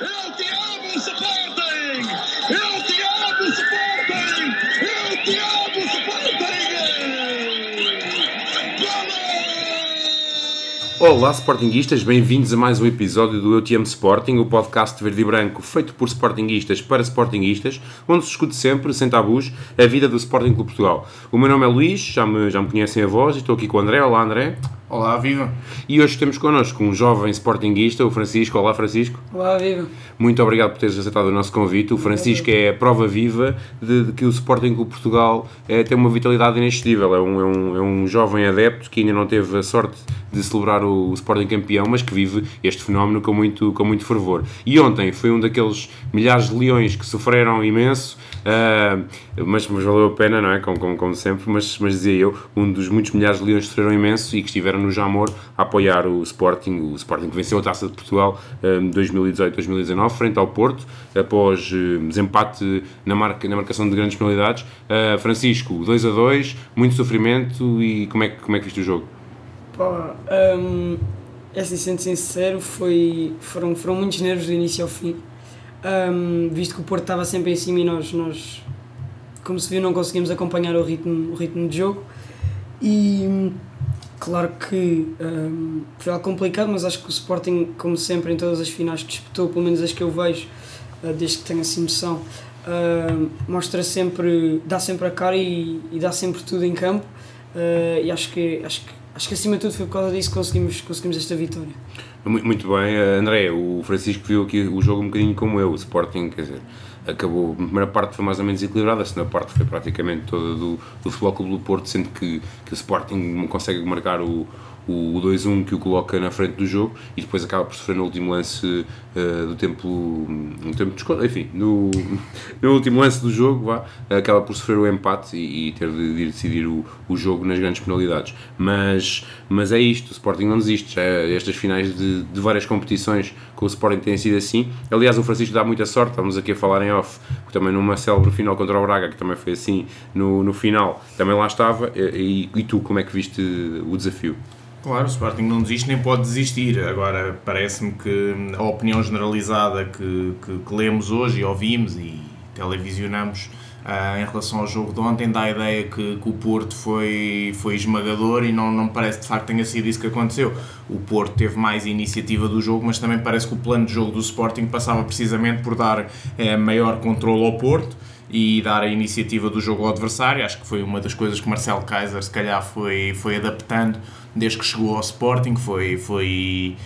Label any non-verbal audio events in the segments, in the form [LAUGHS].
Eu te amo, Sporting! Eu te amo, Sporting! Eu te amo, Sporting! Olá, Sportinguistas, bem-vindos a mais um episódio do Eu Te Amo Sporting, o podcast verde e branco feito por Sportinguistas para Sportinguistas, onde se discute sempre, sem tabus, a vida do Sporting Clube Portugal. O meu nome é Luís, já me, já me conhecem a voz, e estou aqui com o André. Olá, André. Olá, viva! E hoje temos connosco um jovem Sportinguista, o Francisco. Olá, Francisco. Olá, viva! Muito obrigado por teres aceitado o nosso convite. O Francisco é a prova viva de, de que o Sporting Clube Portugal é, tem uma vitalidade inexcedível. É um, é, um, é um jovem adepto que ainda não teve a sorte de celebrar o, o Sporting campeão, mas que vive este fenómeno com muito, com muito fervor. E ontem foi um daqueles milhares de leões que sofreram imenso, uh, mas, mas valeu a pena, não é? Como, como, como sempre, mas, mas dizia eu, um dos muitos milhares de leões que sofreram imenso e que estiveram no Jamor a apoiar o Sporting, o Sporting que venceu a Taça de Portugal em 2018-2019, frente ao Porto, após uh, desempate na, marca, na marcação de grandes penalidades. Uh, Francisco, 2 a 2, muito sofrimento e como é, como é que viste o jogo? Pá, hum, é assim, sendo sincero, foi, foram, foram muitos nervos do início ao fim. Hum, visto que o Porto estava sempre em cima e nós, nós como se viu, não conseguimos acompanhar o ritmo, o ritmo de jogo. E claro que hum, foi algo complicado, mas acho que o Sporting, como sempre, em todas as finais que disputou, pelo menos as que eu vejo, uh, desde que tenho assim noção, uh, mostra sempre, dá sempre a cara e, e dá sempre tudo em campo. Uh, e acho que, acho, que, acho que acima de tudo foi por causa disso que conseguimos, conseguimos esta vitória. Mu- Muito bem, eh, André, o Francisco viu aqui o jogo um bocadinho como eu, o Sporting, quer dizer, acabou, a primeira parte foi mais ou menos equilibrada, a segunda parte foi praticamente toda do, do Futebol Clube do Porto, sendo que, que o Sporting consegue marcar o, o, o 2-1 que o coloca na frente do jogo e depois acaba por sofrer no último lance eh, do tempo, no tempo de desconto, enfim, no, [LAUGHS] no último lance do jogo, vá, acaba por sofrer o empate e, e ter de, de decidir o, o jogo nas grandes penalidades. Mas, mas é isto, o Sporting não desiste, já estas finais de, de várias competições com o Sporting têm sido assim. Aliás, o Francisco dá muita sorte, estamos aqui a falar em off, também numa célebre final contra o Braga, que também foi assim no, no final, também lá estava. E, e tu, como é que viste o desafio? Claro, o Sporting não desiste nem pode desistir. Agora, parece-me que a opinião generalizada que, que, que lemos hoje e ouvimos e televisionamos ah, em relação ao jogo de ontem dá a ideia que, que o Porto foi, foi esmagador e não, não parece de facto tenha sido isso que aconteceu. O Porto teve mais iniciativa do jogo, mas também parece que o plano de jogo do Sporting passava precisamente por dar eh, maior controle ao Porto e dar a iniciativa do jogo ao adversário. Acho que foi uma das coisas que Marcelo Kaiser se calhar foi, foi adaptando desde que chegou ao Sporting, foi, foi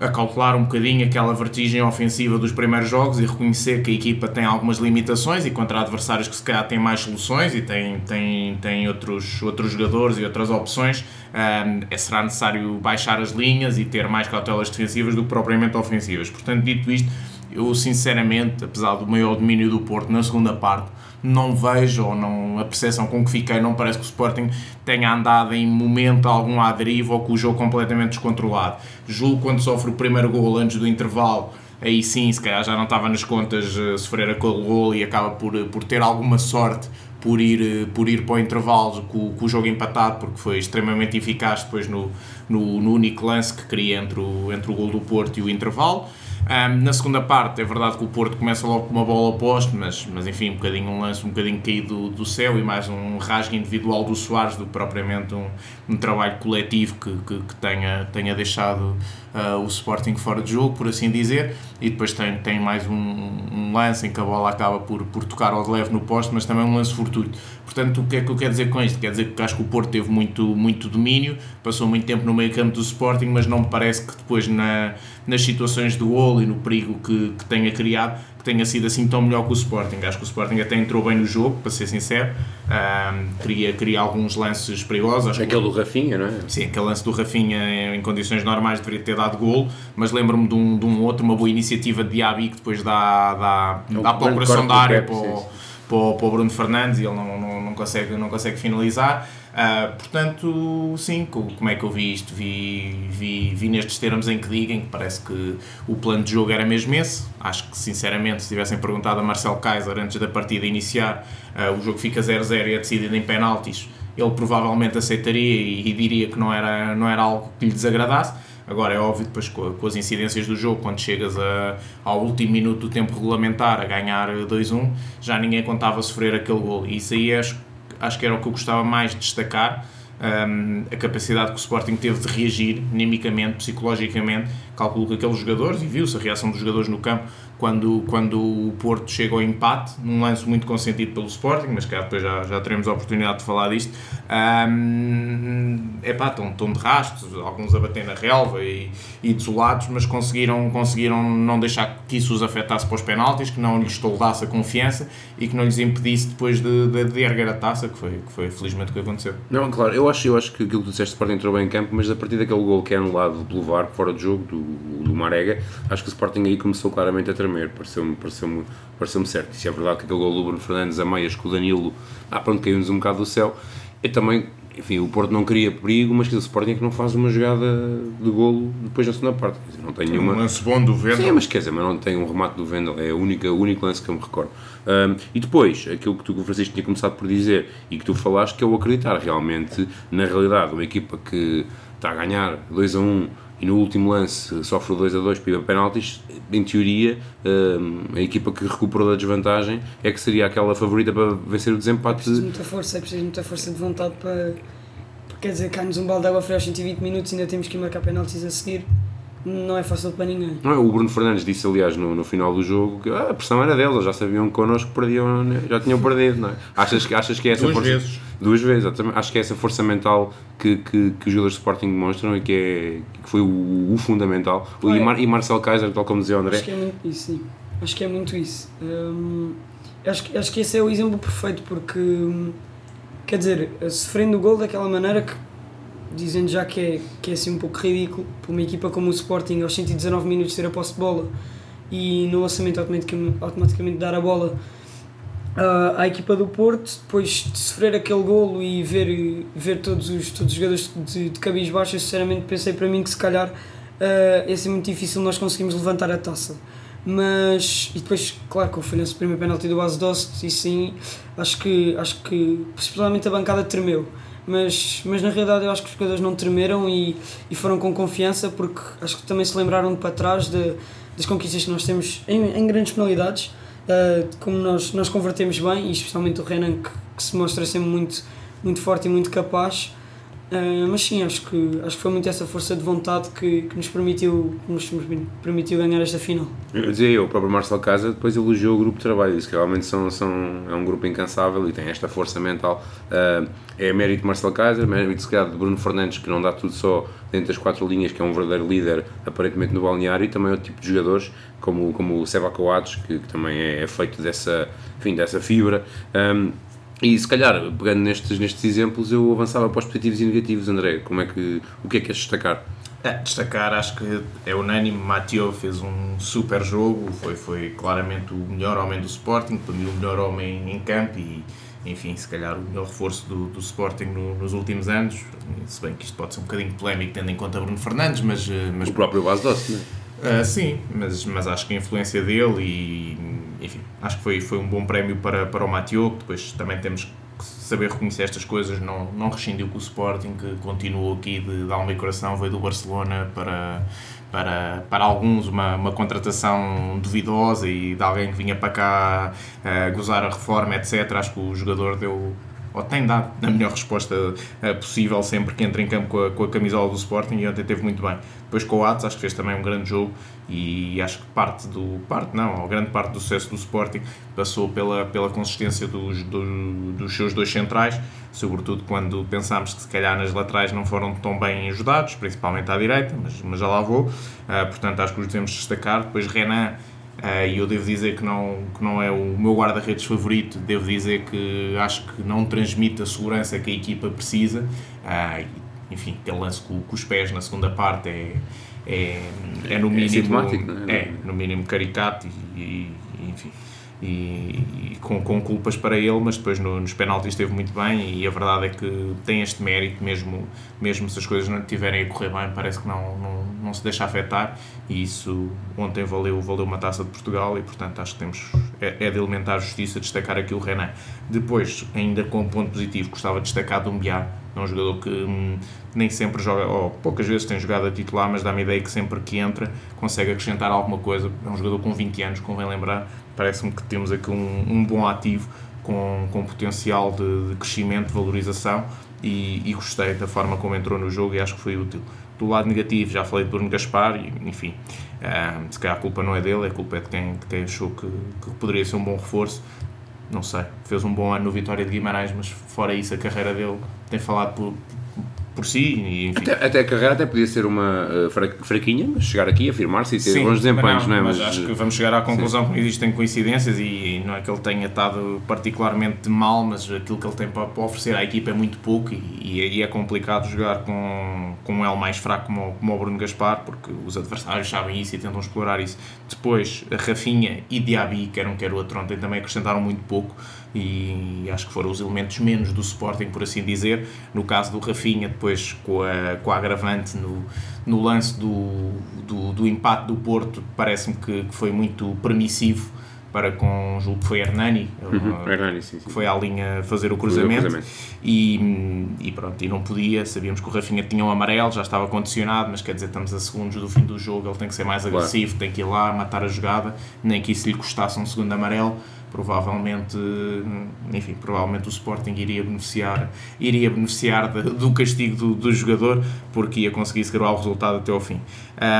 a calcular um bocadinho aquela vertigem ofensiva dos primeiros jogos e reconhecer que a equipa tem algumas limitações e contra adversários que se calhar têm mais soluções e têm, têm, têm outros, outros jogadores e outras opções, hum, é, será necessário baixar as linhas e ter mais cautelas defensivas do que propriamente ofensivas. Portanto, dito isto, eu sinceramente, apesar do maior domínio do Porto na segunda parte, não vejo ou não, a percepção com que fiquei não parece que o Sporting tenha andado em momento algum à deriva ou com o jogo completamente descontrolado. Julgo quando sofre o primeiro gol antes do intervalo, aí sim, se calhar já não estava nas contas eh, sofrer aquele gol e acaba por, eh, por ter alguma sorte por ir, eh, por ir para o intervalo com, com o jogo empatado, porque foi extremamente eficaz depois no, no, no único lance que cria entre o, entre o gol do Porto e o intervalo. Ahm, na segunda parte, é verdade que o Porto começa logo com uma bola ao poste, mas, mas enfim, um bocadinho um lance um bocadinho caído do, do céu e mais um rasgo individual do Soares do que propriamente um, um trabalho coletivo que, que, que tenha, tenha deixado ah, o Sporting fora de jogo, por assim dizer. E depois tem, tem mais um, um lance em que a bola acaba por, por tocar ao de leve no poste, mas também um lance fortuito. Portanto, o que é que eu quero dizer com isto? Quer dizer que acho que o Porto teve muito, muito domínio, passou muito tempo no meio campo do Sporting, mas não me parece que depois na, nas situações de golo e no perigo que, que tenha criado, que tenha sido assim tão melhor que o Sporting. Acho que o Sporting até entrou bem no jogo, para ser sincero, Ahm, queria, queria alguns lances perigosos. Acho que- Aquele do Rafinha, não é? Sim, aquele lance do Rafinha em condições normais deveria ter dado golo, mas lembro-me de um, de um outro, uma boa iniciativa de Diaby que depois dá, dá, um dá para o coração da área Pepe, para, o-. para, o- para o Bruno Fernandes e ele não, não, não, consegue, não consegue finalizar. Ah, portanto, sim, co- como é que eu vi isto? Vi, vi, vi nestes termos em que digam que parece que o plano de jogo era mesmo esse. Acho que, sinceramente, se tivessem perguntado a Marcel Kaiser antes da partida iniciar, ah, o jogo fica 0-0 e é decidido em penaltis, ele provavelmente aceitaria e, e diria que não era, não era algo que lhe desagradasse. Agora é óbvio, depois com, as incidências do jogo, quando chegas a, ao último minuto do tempo regulamentar a ganhar 2-1, já ninguém contava sofrer aquele gol. E isso aí acho, acho que era o que eu gostava mais de destacar. Um, a capacidade que o Sporting teve de reagir animicamente, psicologicamente, calculo que aqueles jogadores, e viu-se a reação dos jogadores no campo, quando, quando o Porto chega ao empate, num lance muito consentido pelo Sporting, mas que depois já, já teremos a oportunidade de falar disto. Um, epá, estão, estão de rastros, alguns a bater na relva e, e desolados, mas conseguiram, conseguiram não deixar que isso os afetasse para os penaltis, que não lhes toldasse a confiança e que não lhes impedisse depois de, de, de erguer a taça, que foi, que foi felizmente o que aconteceu. Não, claro, eu acho, eu acho que aquilo que tu disseste, o Sporting entrou bem em campo, mas a partir daquele gol que é anulado pelo VAR, fora de jogo, do, do Marega, acho que o Sporting aí começou claramente a tremer pareceu-me pareceu pareceu certo. Se é verdade que aquele gol do Bruno Fernandes a meias com o Danilo, ah, pronto, caiu-nos um bocado do céu. E também, enfim, o Porto não queria perigo, mas que o Sporting é que não faz uma jogada de golo depois na segunda parte. Dizer, não tem nenhuma. Um lance bom do Vendel. Sim, mas quer dizer, mas não tem um remate do Vendel, é a única, o único lance que eu me recordo. Um, e depois, aquilo que tu, Francisco, tinha começado por dizer e que tu falaste, que é o acreditar realmente na realidade. Uma equipa que está a ganhar 2 a 1 um, e no último lance sofre o 2 a 2 pela penaltis, em teoria a equipa que recuperou da desvantagem é que seria aquela favorita para vencer o desempate. É preciso muita força, é preciso muita força de vontade para. Quer dizer, cai-nos um balde de água fria aos 120 minutos e ainda temos que marcar penaltis a seguir não é fácil para ninguém. Não, é? o Bruno Fernandes disse, aliás, no, no final do jogo que ah, a pressão era deles, já sabiam que connosco perdiam, né? já tinham perdido, não é? Achas, achas que é essa Duas força. Vezes. Duas vezes, exatamente. Acho que é essa força mental que, que, que os jogadores de Sporting demonstram e que, é, que foi o, o fundamental. E, Mar, e Marcel Kaiser, tal como dizia o André. Acho que é muito isso, sim. Acho que é muito isso. Hum, acho, que- acho que esse é o exemplo perfeito porque, hum, quer dizer, sofrendo o gol daquela maneira que, dizendo já que é, que é assim um pouco ridículo, para uma equipa como o Sporting aos 119 minutos ter a posse de bola e no lançamento automaticamente, automaticamente dar a bola ah, à equipa do Porto, depois de sofrer aquele golo e ver, ver todos, os, todos os jogadores de, de cabis baixos, sinceramente pensei para mim que se calhar ah, ia ser muito difícil nós conseguimos levantar a taça. Mas, e depois, claro, que foi nesse primeiro penalti do Base Dost, e sim, acho que, acho que, principalmente a bancada tremeu. Mas, mas na realidade eu acho que os jogadores não tremeram e, e foram com confiança porque acho que também se lembraram de para trás de, das conquistas que nós temos em, em grandes penalidades, uh, como nós, nós convertemos bem, e especialmente o Renan que, que se mostra sempre muito, muito forte e muito capaz. Uh, mas sim, acho que, acho que foi muito essa força de vontade que, que nos, permitiu, que nos permitiu ganhar esta final. Eu dizia eu, o próprio Marcel Casa depois elogiou o grupo de trabalho, disse que realmente são, são, é um grupo incansável e tem esta força mental. Uh, é mérito de Marcel Kaiser, mérito se calhar de Bruno Fernandes, que não dá tudo só dentro das quatro linhas, que é um verdadeiro líder aparentemente no balneário, e também outro tipo de jogadores, como, como o Seba Coates, que, que também é, é feito dessa, enfim, dessa fibra. Um, e se calhar, pegando nestes, nestes exemplos, eu avançava para os positivos e negativos, André. Como é que, o que é que queres destacar? É, destacar, acho que é unânime, Mathieu fez um super jogo, foi, foi claramente o melhor homem do Sporting, para mim o melhor homem em campo e, enfim, se calhar o melhor reforço do, do Sporting no- nos últimos anos, se bem que isto pode ser um bocadinho polémico tendo em conta Bruno Fernandes, mas, eh, mas O próprio Base Doce, não é? Ah, sim, mas, mas acho que a influência dele e, enfim, acho que foi, foi um bom prémio para, para o Mathieu, que depois também temos que saber reconhecer estas coisas, não, não rescindiu com o Sporting, que continuou aqui de, de alma e coração, veio do Barcelona para, para, para alguns uma, uma contratação duvidosa e de alguém que vinha para cá ah, gozar a reforma, etc. Acho que o jogador deu, ou tem dado a melhor resposta eh, possível sempre que entra em campo com a, com a camisola do Sporting e ontem teve muito bem. Depois com o Atos, acho que fez também um grande jogo e acho que parte do, parte não, ou grande parte do sucesso do Sporting passou pela, pela consistência dos, do- dos seus dois centrais, sobretudo quando pensámos que se calhar nas laterais não foram tão bem ajudados, principalmente à direita, mas, mas já lá vou. Ah, portanto, acho que os devemos destacar. Depois Renan Uh, e eu devo dizer que não, que não é o meu guarda-redes favorito, devo dizer que acho que não transmite a segurança que a equipa precisa. Uh, e, enfim, aquele lance com, com os pés na segunda parte é, é, é no É mínimo. não é? é, no mínimo caricato e- e, enfim. E, e com, com culpas para ele, mas depois no- nos penaltis esteve muito bem e a verdade é que tem este mérito, mesmo, mesmo se as coisas não estiverem a correr bem, parece que não, não, não se deixa afetar e isso ontem valeu, valeu uma taça de Portugal e portanto acho que temos é, é de elementar justiça destacar aqui o Renan. Depois, ainda com um ponto positivo, gostava de destacar Dumbiá, É um jogador que hum, nem sempre joga, ou poucas vezes tem jogado a titular, mas dá-me a ideia que sempre que entra consegue acrescentar alguma coisa. É um jogador com 20 anos, convém lembrar. Parece-me que temos aqui um, um bom ativo com, com potencial de, de crescimento, de valorização e, e, gostei da forma como entrou no jogo e acho que foi útil. Do lado negativo, já falei de Bruno Gaspar e, enfim, uh, se calhar a culpa não é dele, a culpa é de quem, de quem achou que, que poderia ser um bom reforço. Não sei, fez um bom ano no Vitória de Guimarães, mas fora isso, a carreira dele tem falado por, por si. E, enfim. Até, até, a carreira até podia ser uma uh, fraquinha, mas chegar aqui, afirmar-se e ter Sim, bons desempenhos, não, não, é? Mas, mas, acho que vamos chegar à conclusão Sim. que existem coincidências e não é que ele tenha estado particularmente mal, mas aquilo que ele tem para, para oferecer à equipa é muito pouco e, e, é complicado jogar com, com um L mais fraco como, como o Bruno Gaspar, porque os adversários sabem isso e tentam explorar isso. Depois, a Rafinha e Diaby, quer um quer outro, ontem também acrescentaram muito pouco e acho que foram os elementos menos do Sporting, por assim dizer. No caso do Rafinha, depois com a, com a agravante no, no lance do, do, do empate do Porto, parece-me que, que, foi muito permissivo para com, julgo que foi Hernani, uhum, Hernani sim, sim. que foi à linha fazer o cruzamento, o cruzamento. E, e pronto, e não podia, sabíamos que o Rafinha tinha um amarelo, já estava condicionado, mas quer dizer, estamos a segundos do fim do jogo, ele tem que ser mais agressivo, claro. tem que ir lá, matar a jogada, nem que isso lhe custasse um segundo amarelo, provavelmente, enfim, provavelmente o Sporting iria beneficiar, iria beneficiar de, do castigo do, do, jogador porque ia conseguir segurar o resultado até ao fim.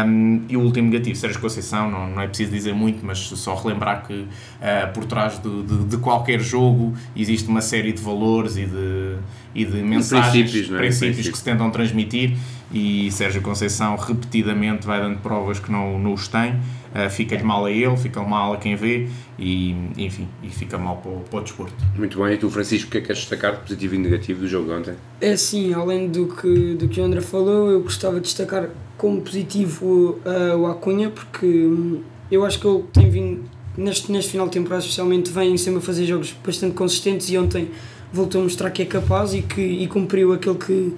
Um, e o último negativo, Sérgio Conceição, não, não é preciso dizer muito, mas só relembrar que uh, por trás de, de, de, qualquer jogo existe uma série de valores e de, e de mensagens, princípios, é? princípios que se tentam transmitir e Sérgio Conceição repetidamente vai dando provas que não, não os tem uh, fica-lhe mal a ele, fica mal a quem vê e, enfim, e fica mal para o, para o desporto. Muito bem, e tu Francisco, o que é que queres destacar de positivo e negativo do jogo de ontem? É sim, além do que, do que o André falou, eu gostava de destacar como positivo uh, o Acunha, porque hum, eu acho que ele tem vindo, neste, neste final de temporada especialmente, vem sempre a fazer jogos bastante consistentes e ontem voltou a mostrar que é capaz e que e cumpriu aquilo que,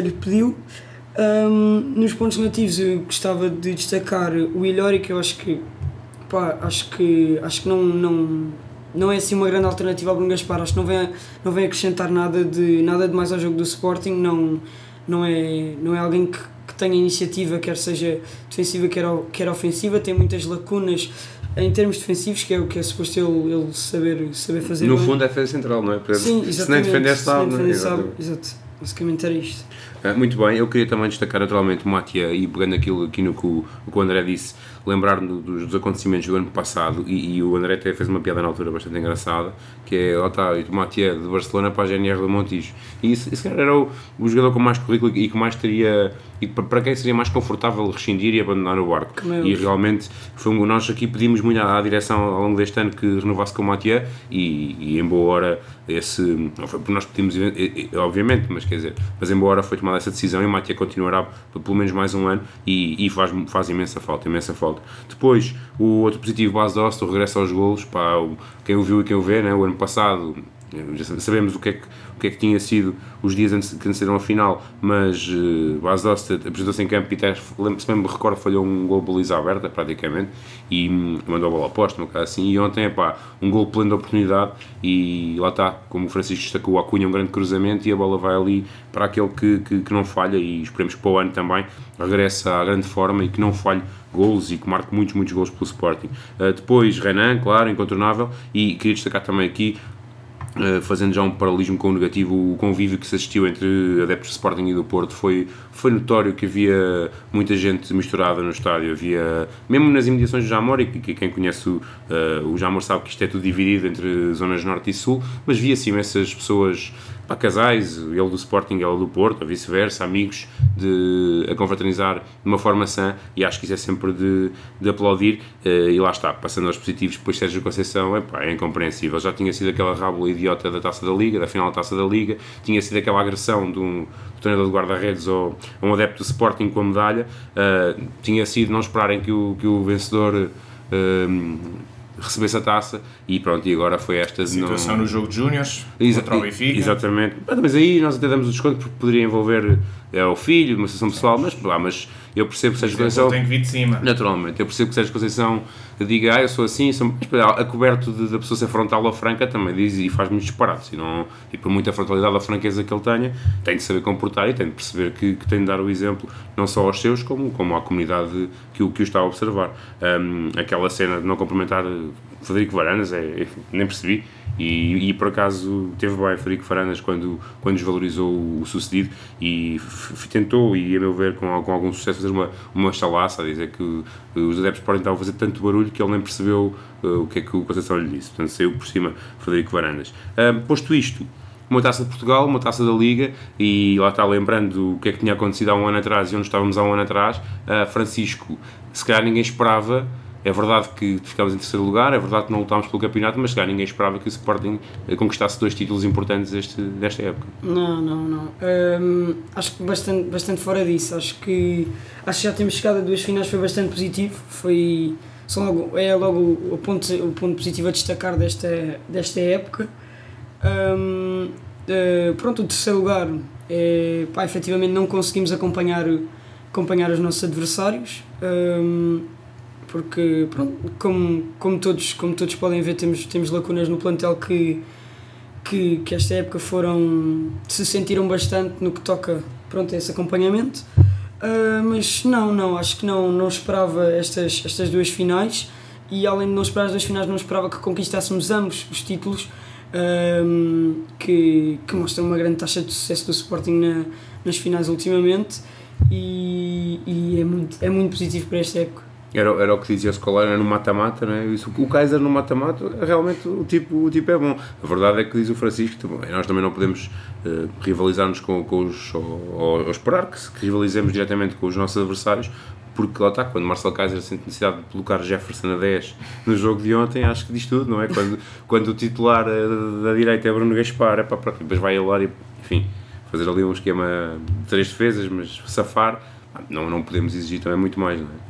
lhe pediu. Um, nos pontos negativos eu gostava de destacar o Ilori, que eu acho que pá, acho que acho que não, não, não é assim uma grande alternativa ao Bruno Gaspar, acho que não vem, não vem acrescentar nada de, nada de mais ao jogo do Sporting, não, não, é, não é alguém que, que tenha iniciativa, quer seja defensiva, quer, quer ofensiva, tem muitas lacunas em termos defensivos, que é o que é suposto ele, ele saber, saber fazer. No bem. fundo é defesa central, não é? Sim, exatamente. Se nem defender sabe? Exato, basicamente era isto. Ah, muito bem, eu queria também destacar naturalmente o Matia e pegando aquilo aqui no que o, que o André disse, lembrar dos, dos, acontecimentos do ano passado e, e, o André até fez uma piada na altura bastante engraçada, que é, lá está, o Matia de Barcelona para a GNR do Montijo. E isso, esse era o, o jogador com mais currículo e que mais teria, e para quem seria mais confortável rescindir e abandonar o barco. E realmente, foi um, nós aqui pedimos muito à, à, direção ao longo deste ano que renovasse com o Matia e, e em boa hora esse, não foi nós pedimos, obviamente, mas quer dizer, mas em boa hora foi tomada essa decisão e o Matia continuará por pelo menos mais um ano e, e faz, faz imensa falta, imensa falta. Depois, o outro positivo, Base Dost, o regresso aos golos, pá, quem o viu e quem o vê, né, o ano passado, já sabemos o que é que o que é que tinha sido os dias antes que antecederam a final, mas uh, Bas Dost apresentou-se em campo e até, se me recordo, falhou um gol baliza aberta, praticamente, e mandou a bola oposta, um bocado assim, e ontem, pá, um gol pleno de oportunidade, e lá está, como o Francisco destacou, o Acunha um grande cruzamento, e a bola vai ali para aquele que, que, que não falha, e esperemos que para o ano também regresse à grande forma e que não falhe gols e que marque muitos, muitos gols pelo Sporting. Uh, depois, Renan, claro, incontornável, e queria destacar também aqui Uh, fazendo já um paralelismo com o negativo, o convívio que se assistiu entre adeptos do Sporting e do Porto foi, foi notório que havia muita gente misturada no estádio, havia, mesmo nas imediações do Jamor, e que, quem conhece o, uh, o Jamor sabe que isto é tudo dividido entre zonas norte e sul, mas via-se imensas pessoas para casais, ele do Sporting, ela do Porto, ou vice-versa, amigos, de, a confraternizar de uma forma sã e acho que isso é sempre de, de aplaudir. Uh, e lá está, passando aos positivos, depois Sérgio Conceição epá, é incompreensível. Já tinha sido aquela rábula idiota da taça da Liga, da final da taça da Liga, tinha sido aquela agressão de um treinador de guarda-redes ou um adepto do Sporting com a medalha, uh, tinha sido não esperarem que o, que o vencedor. Uh, recebesse a taça e pronto, e agora foi esta situação não... no jogo de Júniors contra o Benfica. Exatamente, mas aí nós até damos o desconto porque poderia envolver é, o filho, uma situação pessoal, mas, lá, mas eu percebo que Sérgio Conceição. tem que vir de cima. Naturalmente, eu percebo que Sérgio Conceição diga, ah, eu sou assim, sou... mas a coberto de- da pessoa ser frontal ou franca também diz e faz muitos disparates. E, não, e por muita frontalidade ou franqueza que ele tenha, tem de saber comportar e tem de perceber que, que tem de dar o exemplo não só aos seus, como, como à comunidade que o, que o está a observar. Hum, aquela cena de não cumprimentar Frederico Varanas, é, enfim, nem percebi. E, e por acaso teve bem Frederico Faranas quando, quando desvalorizou o sucedido e tentou, e a meu ver com, com algum sucesso, fazer uma, uma chalaça a dizer que uh, os adeptos podem estar a fazer tanto barulho que ele nem percebeu uh, o que é que o Conceição lhe disse. Portanto, saiu por cima Frederico Varandas. Um, posto isto, uma taça de Portugal, uma taça da Liga, e lá está lembrando o que é que tinha acontecido há um ano atrás e onde estávamos há um ano atrás. Uh, Francisco, se calhar ninguém esperava. É verdade que ficámos em terceiro lugar, é verdade que não lutámos pelo campeonato, mas calhar ninguém esperava que o Sporting eh, conquistasse dois títulos importantes este, desta época. Não, não, não. Hum, acho que bastante, bastante fora disso. Acho que, acho que já temos chegado a duas finais, foi bastante positivo. Foi só logo, é logo o ponto, o ponto positivo a destacar desta, desta época. Hum, eh, pronto, o terceiro lugar, é, pá, efetivamente não conseguimos acompanhar, acompanhar os nossos adversários. Hum, porque, pronto, como, como, todos, como todos podem ver, temos, temos lacunas no plantel que, que, que esta época foram se sentiram bastante no que toca pronto, a esse acompanhamento. Ah, mas não, não, acho que não, não esperava estas, estas duas finais e além de não esperar as duas finais, não esperava que conquistássemos ambos os títulos ahm, que, que mostram uma grande taxa de sucesso do Sporting na, nas finais ultimamente e, e é, muito, é muito positivo para esta época. Era, era o que dizia o Scolari era no mata-mata, não é? O Kaiser no mata-mata, realmente o tipo, o tipo é bom. A verdade é que diz o Francisco, nós também não podemos eh, rivalizar-nos com, com os. ou, ou- esperar que, que rivalizemos diretamente com os nossos adversários, porque lá está, quando Marcelo Kaiser sente necessidade de colocar Jefferson a 10 no jogo de ontem, acho que diz tudo, não é? Quando, [LAUGHS] quando o titular eh, da direita é Bruno Gaspar, é para, para, depois vai ele lá e, enfim, fazer ali um esquema de três defesas, mas safar, não, não podemos exigir também muito mais, não é?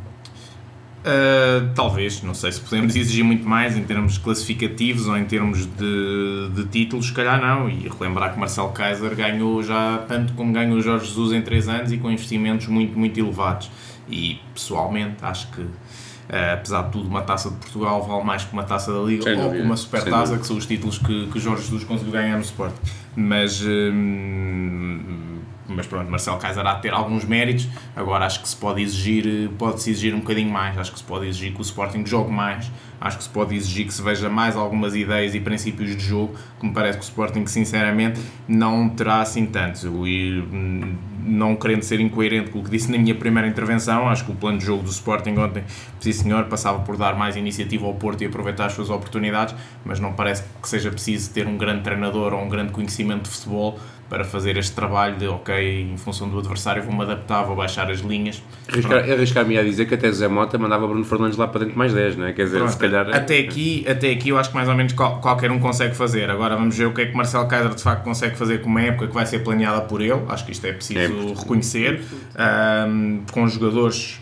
Uh, talvez, não sei se podemos exigir muito mais em termos classificativos ou em termos de, de títulos, se calhar não. E relembrar que Marcelo Kaiser ganhou já tanto como ganhou o Jorge Jesus em 3 anos e com investimentos muito, muito elevados. E pessoalmente acho que, uh, apesar de tudo, uma taça de Portugal vale mais que uma taça da Liga Sem ou que uma super taça, que são os títulos que, que Jorge Jesus conseguiu ganhar no Sport. Mas. hum, mas pronto, Marcelo Kaiser há de ter alguns méritos. Agora acho que se pode exigir, pode-se exigir um bocadinho mais. Acho que se pode exigir que o Sporting jogue mais. Acho que se pode exigir que se veja mais algumas ideias e princípios de jogo, que me parece que o Sporting, sinceramente, não terá assim tantos. E, hum, não querendo ser incoerente com o que disse na minha primeira intervenção, acho que o plano de jogo do Sporting ontem, sim senhor, passava por dar mais iniciativa ao Porto e aproveitar as suas oportunidades, mas não parece que seja preciso ter um grande treinador ou um grande conhecimento de futebol para fazer este trabalho de, ok, em função do adversário vou-me adaptar, vou baixar as linhas. Arriscar- Arriscar-me a dizer que até Zé Mota mandava Bruno Fernandes lá para dentro mais 10, não é? Quer dizer, Pronto, se calhar. até, aqui, até aqui eu acho que mais ou menos qual- qualquer um consegue fazer. Agora vamos ver o que é que Marcelo Kaiser de facto consegue fazer com uma época que vai ser planeada por ele. Acho que isto é preciso É reconhecer. Ahm, com jogadores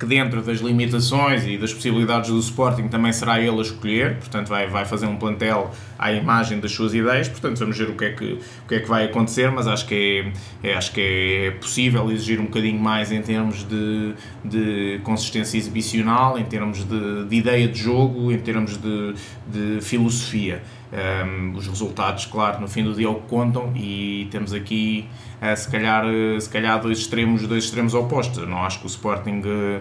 que dentro das limitações e das possibilidades do Sporting também será ele a escolher, portanto vai, vai fazer um plantel à imagem das suas ideias, portanto vamos ver o que é que, o que, é que vai acontecer, mas acho que é, é- acho que é possível exigir um bocadinho mais em termos de, de consistência exibicional, em termos de, de ideia de jogo, em termos de, de filosofia. Um, os resultados, claro, no fim do dia é o que contam e temos aqui se, calhar, eh, se calhar dois extremos, dois extremos opostos. Não acho que o Sporting eh,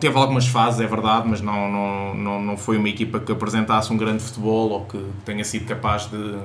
teve algumas fases, é verdade, mas não, não, não, não foi uma equipa que apresentasse um grande futebol ou que tenha sido capaz de,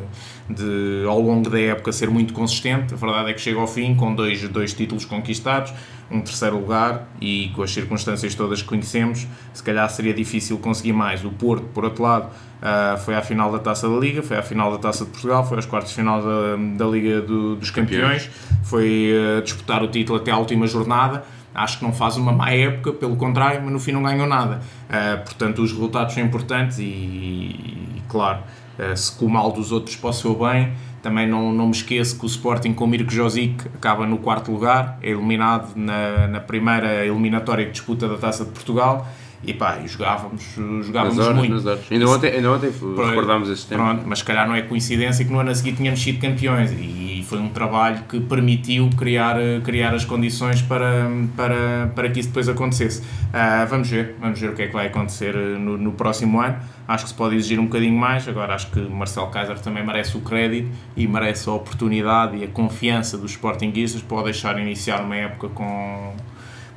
de ao longo da época ser muito consistente. A verdade é que chega ao fim com dois, dois títulos conquistados, um terceiro lugar e com as circunstâncias todas que conhecemos, se calhar seria difícil conseguir mais. O Porto, por outro lado, ah, foi à final da Taça da Liga, foi à final da Taça de Portugal, foi aos quartos de final da, da Liga do- dos Campeões, foi ah, disputar o título até à última jornada. Acho que não faz uma má época, pelo contrário, mas no fim não ganhou nada. Ah, portanto, os resultados são importantes e, e, claro, ah, se com o mal dos outros posso o bem, também não, não me esqueço que o Sporting com o Mirko Josic acaba no quarto lugar, é eliminado na, na primeira eliminatória que disputa da Taça de Portugal e pá, e jogávamos, jogávamos Nas horas, muito. nas horas. Ainda ontem, ainda ontem recordámos esse tempo. Pronto, mas se calhar não é coincidência que no ano a seguir tínhamos sido campeões e foi um trabalho que permitiu criar, criar as condições para, para, para que isso depois acontecesse. Ah, vamos ver, vamos ver o que é que vai acontecer no, no próximo ano. Acho que se pode exigir um bocadinho mais. Agora, acho que Marcelo Kaiser também merece o crédito e merece a oportunidade e a confiança dos Sportinguistas para o deixar iniciar uma época com,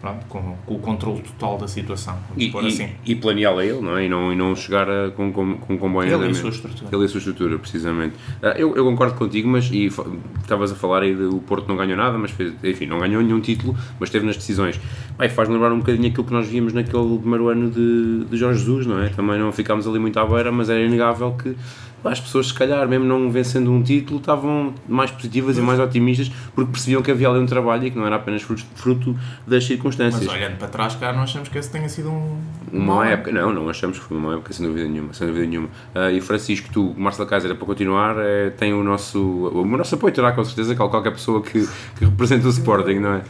pronto, com, com o controle total da situação. E, e, assim. e planeá-la ele, não é? E não, e não chegar a, com, com, com um comboio Ele e a sua estrutura. Ele e a sua estrutura, precisamente. Ah, eu, eu concordo contigo, mas e estavas a falar aí do Porto não ganhou nada, mas fez, enfim, não ganhou nenhum título, mas esteve nas decisões. Bem, faz lembrar um bocadinho aquilo que nós víamos naquele primeiro ano de, de Jorge Jesus, não é? Também não ficámos ali muito à beira, mas era inegável que as pessoas, se calhar, mesmo não vencendo um título, estavam mais positivas e mais otimistas porque percebiam que havia ali um trabalho e que não era apenas fruto, fruto das circunstâncias. Mas olhando para trás, cá, não achamos que esse tenha sido um. Uma época, não, não achamos que foi uma época sem dúvida nenhuma, sem dúvida nenhuma. Ah, e Francisco, tu, Marcelo Kaiser, para continuar, é, tem o nosso, o nosso apoio terá com certeza qual- qualquer pessoa que, que representa o Sporting, não é?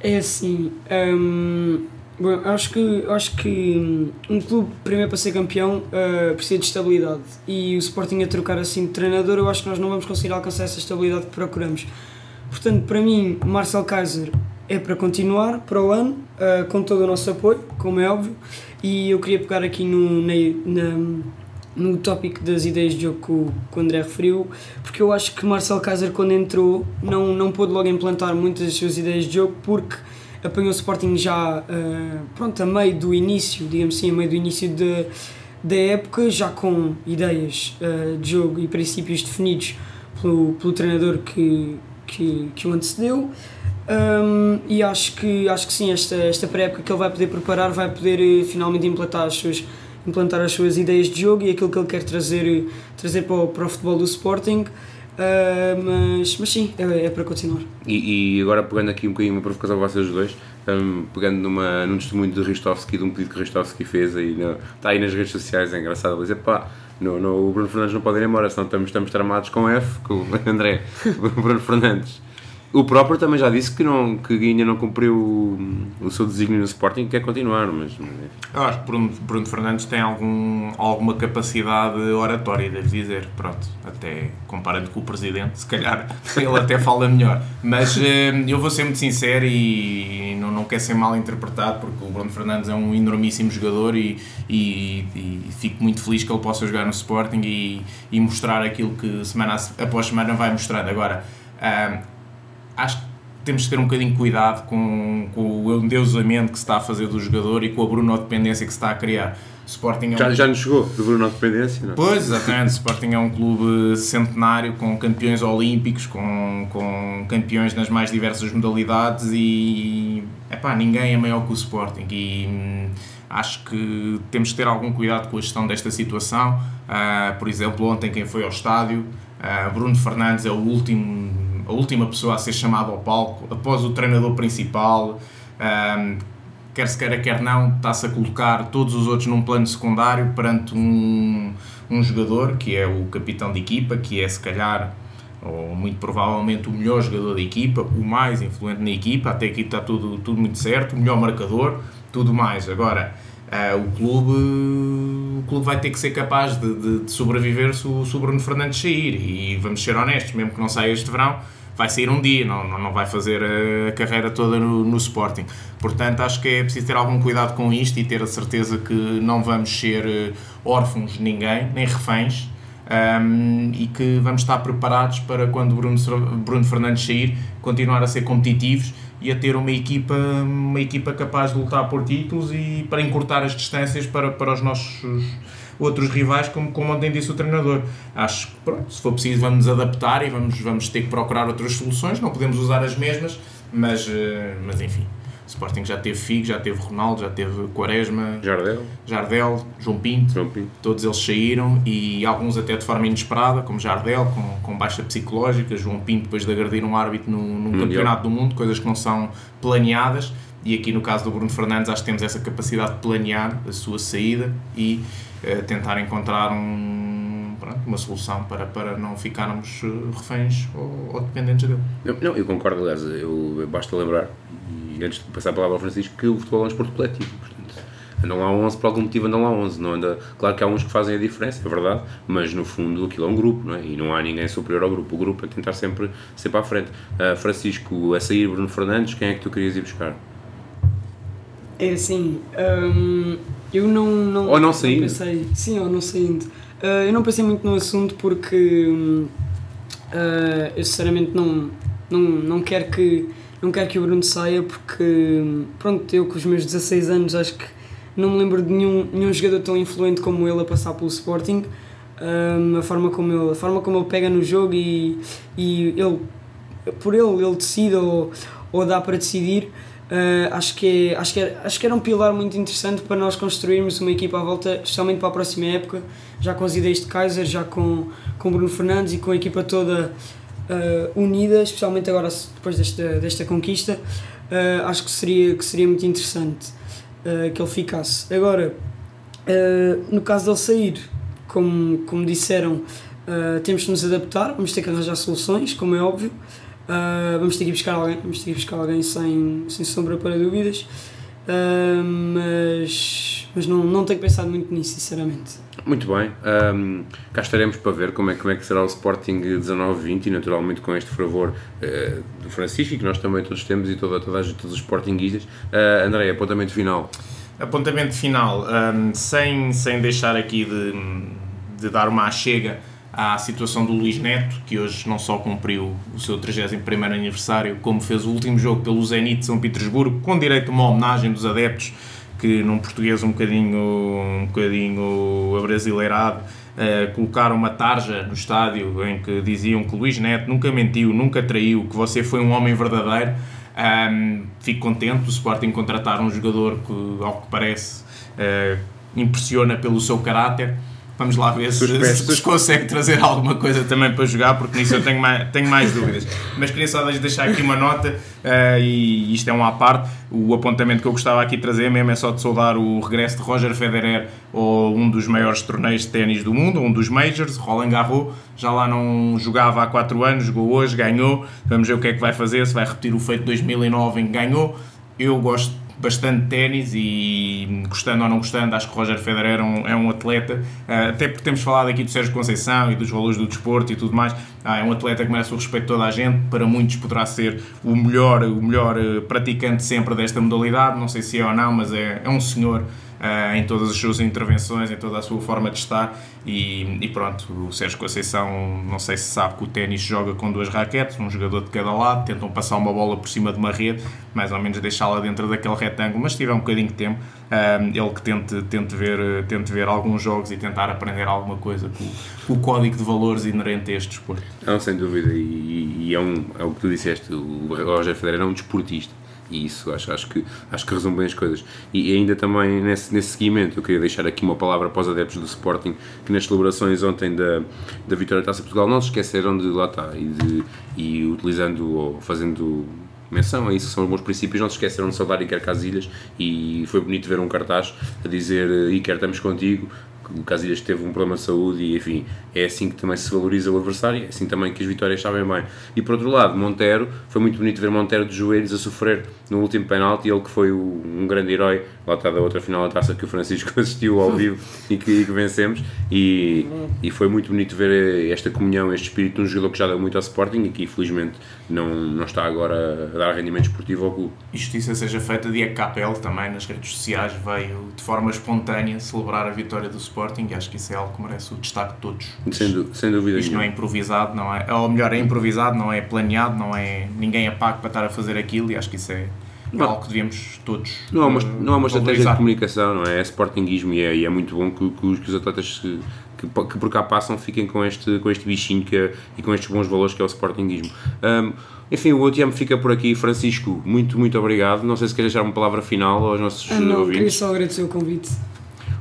É assim, hum, bom, acho que, acho que hum, um clube, primeiro para ser campeão, uh, precisa de estabilidade. E o Sporting a trocar assim de treinador, eu acho que nós não vamos conseguir alcançar essa estabilidade que procuramos. Portanto, para mim, Marcel Kaiser é para continuar para o ano, uh, com todo o nosso apoio, como é óbvio. E eu queria pegar aqui no, na, na- no tópico das ideias de jogo que o, André referiu, porque eu acho que Marcel Kaiser, quando entrou, não, não pôde logo implantar muitas das suas ideias de jogo, porque apanhou o Sporting já uh, pronto, a meio do início, digamos assim, a meio do início da da época, já com ideias uh, de jogo e princípios definidos pelo, pelo treinador que, que, que o antecedeu. Um, e acho que, acho que sim, esta, esta pré-época que ele vai poder preparar vai poder eh, finalmente implantar as, suas, implantar as suas ideias de jogo e aquilo que ele quer trazer, trazer para, o, para o futebol do Sporting. Uh, mas, mas sim, é, é para continuar. E, e agora pegando aqui um bocadinho uma provocação a vocês dois, um, pegando numa, num testemunho de Ristovski, de um pedido que Ristovski fez aí, no, está aí nas redes sociais, é engraçado, ele dizer pá, no, no, o Bruno Fernandes não pode ir embora, senão estamos, estamos tramados com F, com o [LAUGHS] André, o Bruno Fernandes. O próprio também já disse que, não, que ainda não cumpriu o, o seu desígnio no Sporting e quer continuar, mas. Eu acho que Bruno, Bruno Fernandes tem algum, alguma capacidade oratória, devo dizer. Pronto, até comparando com o Presidente, se calhar [LAUGHS] ele até fala melhor. Mas eh, eu vou ser muito sincero e não, não quero ser mal interpretado, porque o Bruno Fernandes é um enormíssimo jogador e, e, e fico muito feliz que ele possa jogar no Sporting e, e mostrar aquilo que semana após semana vai mostrando. Agora, ah, acho que temos de ter um bocadinho de cuidado com, com o endeusamento que se está a fazer do jogador e com a brunodependência que se está a criar. Sporting é um Já, já nos chegou do Bruno Dependência, não? é? Pois, exatamente. O Sporting é um clube centenário com campeões olímpicos, com, com campeões nas mais diversas modalidades e epá, ninguém é maior que o Sporting. E hum, acho que temos que ter algum cuidado com a gestão desta situação. Ah, por exemplo, ontem quem foi ao estádio, ah, Bruno Fernandes é o último, a última pessoa a ser chamada ao palco após o treinador principal. Ah, quer se queira, quer não, está-se a colocar todos os outros num plano secundário perante um, um jogador que é o capitão de equipa, que é se calhar, ou muito provavelmente, o melhor jogador da equipa, o mais influente na equipa, até aqui está tudo, tudo muito certo, o melhor marcador, tudo mais. Agora, ah, o, clube, o clube vai ter que ser capaz de, de- de sobreviver se o, se o Bruno Fernandes sair, e vamos ser honestos, mesmo que não saia este verão, vai sair um dia, não, não, não vai fazer a carreira toda no, no Sporting. Portanto, acho que é preciso ter algum cuidado com isto e ter a certeza que não vamos ser eh, órfãos de ninguém, nem reféns, ahm, e que vamos estar preparados para quando Bruno, Bruno Fernandes sair, continuar a ser competitivos e a ter uma equipa, uma equipa capaz de lutar por títulos e para encurtar as distâncias para, para os nossos outros rivais, como, como ontem disse o treinador. Acho que, pronto, se for preciso, vamos nos adaptar e vamos, vamos ter que procurar outras soluções. Não podemos usar as mesmas, mas, eh, mas enfim. Sporting já teve Figo, já teve Ronaldo, já teve Quaresma, Jardel, Jardel, João Pinto. João Pinto. Todos eles saíram e alguns até de forma inesperada, como Jardel, com, com baixa psicológica, João Pinto depois de agredir um árbitro num Mundial. campeonato do mundo, coisas que não são planeadas. E aqui no caso do Bruno Fernandes, acho que temos essa capacidade de planear a sua saída e eh, tentar encontrar um, pronto, uma solução para, para não ficarmos eh, reféns ou, ou dependentes dele. Não, não, eu concordo, aliás, eu, basta lembrar, e antes de passar a palavra ao Francisco, que o futebol é um esporte coletivo, portanto, Andam lá 11, por algum motivo andam lá 11. Não anda, claro que há uns que fazem a diferença, é verdade, mas no fundo aquilo é um grupo, não é? E não há ninguém superior ao grupo. O grupo é tentar sempre, sempre à frente. Uh, Francisco, a sair Bruno Fernandes, quem é que tu querias ir buscar? É assim, hum, eu não, não. Ou não saindo. pensei, sim, ou não saindo. Uh, eu não pensei muito no assunto porque hum, uh, eu sinceramente não, não, não quero que não quero que o Bruno saia porque pronto, eu com os meus 16 anos acho que não me lembro de nenhum, nenhum jogador tão influente como ele a passar pelo Sporting. Um, a forma como ele a forma como ele pega no jogo e, e ele por ele ele decide ou, ou dá para decidir uh, acho que acho que é, acho que era um pilar muito interessante para nós construirmos uma equipa à volta especialmente para a próxima época já com as ideias de Kaiser já com com Bruno Fernandes e com a equipa toda uh, unida especialmente agora depois desta desta conquista uh, acho que seria que seria muito interessante que ele ficasse agora no caso dele sair como, como disseram, uh, temos que nos adaptar, vamos ter que arranjar soluções, como é óbvio. Uh, vamos ter que ir buscar alguém, vamos ter que buscar alguém sem, sem sombra para dúvidas. Uh, mas mas não, não tenho pensado muito nisso, sinceramente. Muito bem, um, cá estaremos para ver como é, como é que será o Sporting 19-20 e naturalmente com este favor uh, do Francisco que nós também todos temos e toda, toda a todos os Sportingistas. Uh, André, apontamento final. Apontamento final, um, sem, sem deixar aqui de, de dar uma achega à situação do Luís Neto, que hoje não só cumpriu o seu 31 aniversário, como fez o último jogo pelo Zenit de São Petersburgo, com direito a uma homenagem dos adeptos, que num português um bocadinho, um bocadinho abrasileirado, uh, colocaram uma tarja no estádio em que diziam que Luís Neto nunca mentiu, nunca traiu, que você foi um homem verdadeiro. Um, fico contente do Sporting contratar um jogador que, ao que parece, uh, impressiona pelo seu caráter. Vamos lá ver se, se, se consegue trazer alguma coisa também para jogar, porque nisso eu tenho mais, tenho mais dúvidas. Mas queria só deixar aqui uma nota, uh, e isto é um à parte. O apontamento que eu gostava aqui de trazer mesmo é só de saudar o regresso de Roger Federer ou um dos maiores torneios de ténis do mundo, um dos Majors, Roland Garros. Já lá não jogava há 4 anos, jogou hoje, ganhou. Vamos ver o que é que vai fazer, se vai repetir o feito de 2009 em que ganhou. Eu gosto bastante ténis e gostando ou não gostando, acho que Roger Federer é um, é um atleta, uh, até porque temos falado aqui do Sérgio Conceição e dos valores do desporto e tudo mais, ah, é um atleta que merece o respeito de toda a gente, para muitos poderá ser o melhor, o melhor uh, praticante sempre desta modalidade, não sei se é ou não, mas é, é um senhor uh, em todas as suas intervenções, em toda a sua forma de estar. E, e, pronto, o Sérgio Conceição, não sei se sabe que o ténis joga com duas raquetes, um jogador de cada lado, tentam passar uma bola por cima de uma rede, mais ou menos deixá-la dentro daquele retângulo, mas se tiver um bocadinho de tempo, uh, ele que tente, tente, ver, tente ver alguns jogos e tentar aprender alguma coisa com, com o código de valores inerente a este desporto. Não, sem dúvida, e, e é, um, é o que tu disseste, o Roger Federer é um desportista e isso acho, acho, que, acho que resume bem as coisas. E ainda também nesse, nesse seguimento, eu queria deixar aqui uma palavra para os adeptos do Sporting que nas celebrações ontem da, da Vitória da Taça Portugal não se esqueceram de lá está e, de, e utilizando ou fazendo menção a isso, são meus princípios, não se esqueceram de saudar Iker Casilhas e foi bonito ver um cartaz a dizer Iker estamos contigo, o Casilhas teve um problema de saúde e enfim, é assim que também se valoriza o adversário, é assim também que as vitórias sabem bem. E por outro lado, Montero, foi muito bonito ver Montero de joelhos a sofrer no último penalti, ele que foi o, um grande herói, lá está da outra final da taça que o Francisco [LAUGHS] assistiu ao vivo e que, e que, vencemos, e, e foi muito bonito ver esta comunhão, este espírito de um jogador que já deu muito ao Sporting e que infelizmente não, não está agora a dar rendimento esportivo ao clube. E justiça seja feita, Diego Capel também nas redes sociais veio de forma espontânea celebrar a vitória do Sporting e acho que isso é algo que merece o destaque de todos. Sem, sem dúvida Isto não é improvisado, não é, ou melhor, é improvisado, não é planeado, não é ninguém é pago para estar a fazer aquilo e acho que isso é não. algo que devíamos todos. Não há uma, não há uma estratégia de comunicação, não é? É sportinguismo e é, e é muito bom que, que, os, que os atletas que, que, que, por cá passam fiquem com este, com este bichinho que é, e com estes bons valores que é o sportinguismo. Um, enfim, o UTM fica por aqui. Francisco, muito, muito obrigado. Não sei se quer deixar uma palavra final aos nossos ah, não, ouvintes. Queria só agradecer o convite.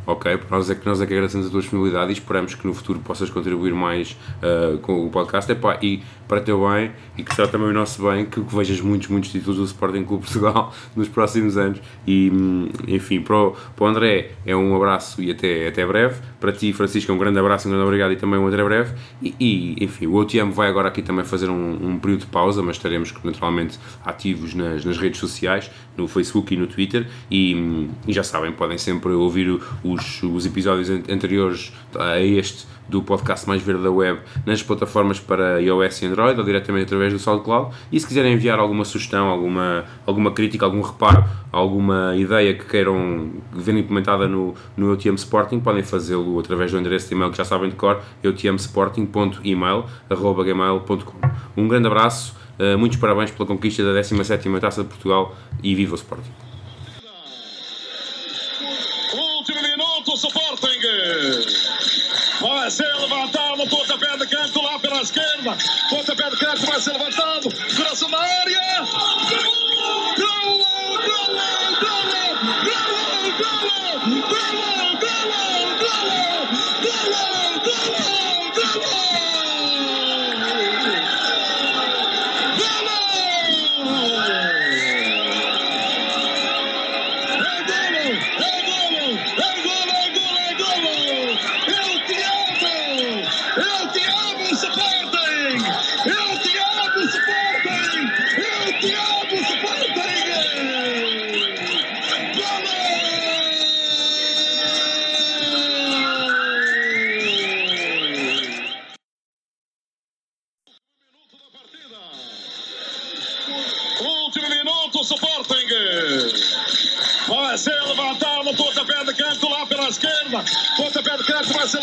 Ok? Para nós é que nós é que agradecemos a tua disponibilidade e esperamos que no futuro possas contribuir mais uh, com o podcast. Epá, e para teu bem e que será também o nosso bem que, que vejas muitos, muitos títulos do Sporting Clube Portugal [LAUGHS] nos próximos anos. E hum, enfim, para o, para o André é um abraço e até, até breve, para ti Francisco é um grande abraço, um grande obrigado e também um até breve. E, e enfim, o OTM vai agora aqui também fazer um, um período de pausa, mas estaremos naturalmente ativos nas, nas redes sociais, no Facebook e no Twitter. E, hum, e já sabem, podem sempre ouvir os, os episódios anteriores a este do podcast mais verde da web nas plataformas para iOS e Android ou diretamente através do SoundCloud. E se quiserem enviar alguma sugestão, alguma, alguma crítica, algum reparo, alguma ideia que queiram ver implementada no, no UTM Sporting, podem fazê-lo através do endereço de e-mail que já sabem de cor, utmsporting.email.com. Um grande abraço, eh, muitos parabéns pela conquista da 17ª Taça de Portugal e viva o Sporting! Sporting. Vai ser levantado, pontapé de canto lá pela esquerda. Pontapé de canto vai ser levantado. Coração na área. Borba. Bota pé do Marcelo.